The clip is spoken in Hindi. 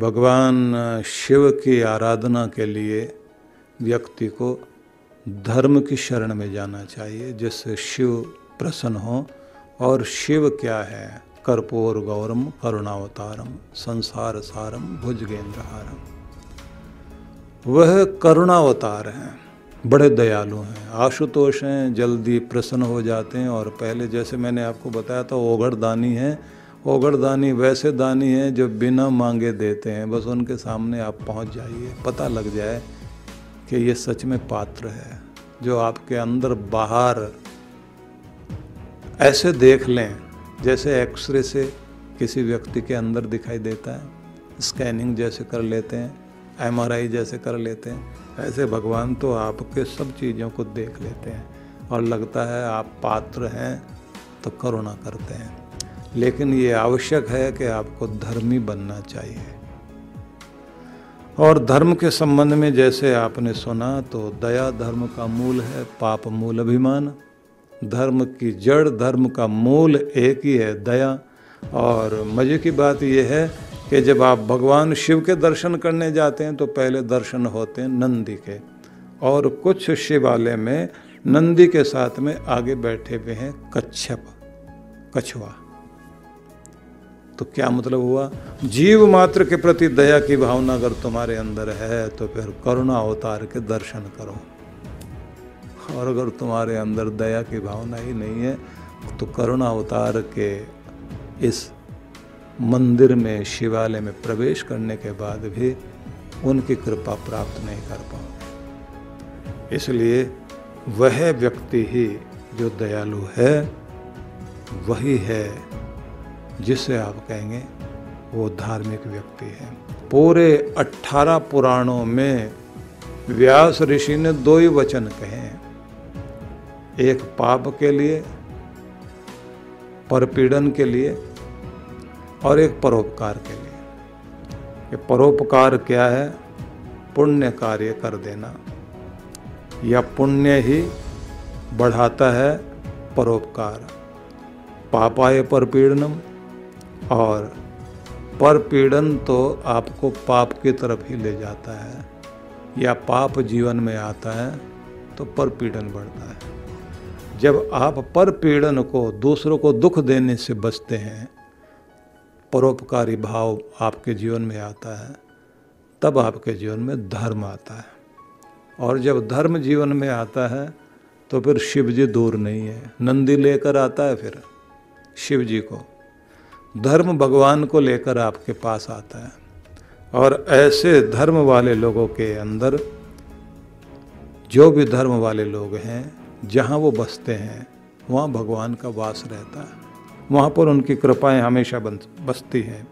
भगवान शिव की आराधना के लिए व्यक्ति को धर्म की शरण में जाना चाहिए, जिससे शिव प्रसन्न हो। और शिव क्या है? कर्पूर गौरम, करुणावतारम, संसार सारम, भुजगेंद्रहारम। वह करुणावतार हैं, बड़े दयालु हैं। आशुतोष हैं, जल्दी प्रसन्न हो जाते हैं। और पहले जैसे मैंने आपको बताया था ओगढ़ दानी है ओगढ़ दानी वैसे दानी हैं जो बिना मांगे देते हैं। बस उनके सामने आप पहुँच जाइए, पता लग जाए कि ये सच में पात्र है। जो आपके अंदर बाहर ऐसे देख लें, जैसे एक्सरे से किसी व्यक्ति के अंदर दिखाई देता है, स्कैनिंग जैसे कर लेते हैं, एमआरआई जैसे कर लेते हैं, ऐसे भगवान तो आपके सब चीज़ों को देख लेते हैं और लगता है आप पात्र हैं तो करुणा करते हैं। लेकिन ये आवश्यक है कि आपको धर्मी बनना चाहिए। और धर्म के संबंध में जैसे आपने सुना तो दया धर्म का मूल है, पाप मूल अभिमान। धर्म की जड़, धर्म का मूल एक ही है, दया। और मज़े की बात यह है कि जब आप भगवान शिव के दर्शन करने जाते हैं तो पहले दर्शन होते हैं नंदी के। और कुछ शिवालय में नंदी के साथ में आगे बैठे हुए हैं कच्छप, कछुआ। तो क्या मतलब हुआ? जीव मात्र के प्रति दया की भावना अगर तुम्हारे अंदर है तो फिर करुणा अवतार के दर्शन करो। और अगर तुम्हारे अंदर दया की भावना ही नहीं है तो करुणा अवतार के इस मंदिर में, शिवालय में प्रवेश करने के बाद भी उनकी कृपा प्राप्त नहीं कर पाओगे। इसलिए वह व्यक्ति ही जो दयालु है, वही है जिसे आप कहेंगे वो धार्मिक व्यक्ति है। पूरे अठारह पुराणों में व्यास ऋषि ने दो ही वचन कहे हैं। एक पाप के लिए, परपीड़न के लिए और एक परोपकार के लिए। ये परोपकार क्या है? पुण्य कार्य कर देना। या पुण्य ही बढ़ाता है परोपकार। पापाय परपीड़नम और पर पीड़न तो आपको पाप की तरफ़ ही ले जाता है, या पाप जीवन में आता है तो पर पीड़न बढ़ता है। जब आप पर पीड़न को दूसरों को दुख देने से बचते हैं, परोपकारी भाव आपके जीवन में आता है, तब आपके जीवन में धर्म आता है। और जब धर्म जीवन में आता है तो फिर शिव जी दूर नहीं है। नंदी लेकर आता है फिर शिव जी को। धर्म भगवान को लेकर आपके पास आता है। और ऐसे धर्म वाले लोगों के अंदर जो भी धर्म वाले लोग हैं, जहाँ वो बसते हैं, वहाँ भगवान का वास रहता है। वहाँ पर उनकी कृपाएँ हमेशा बन, बसती हैं।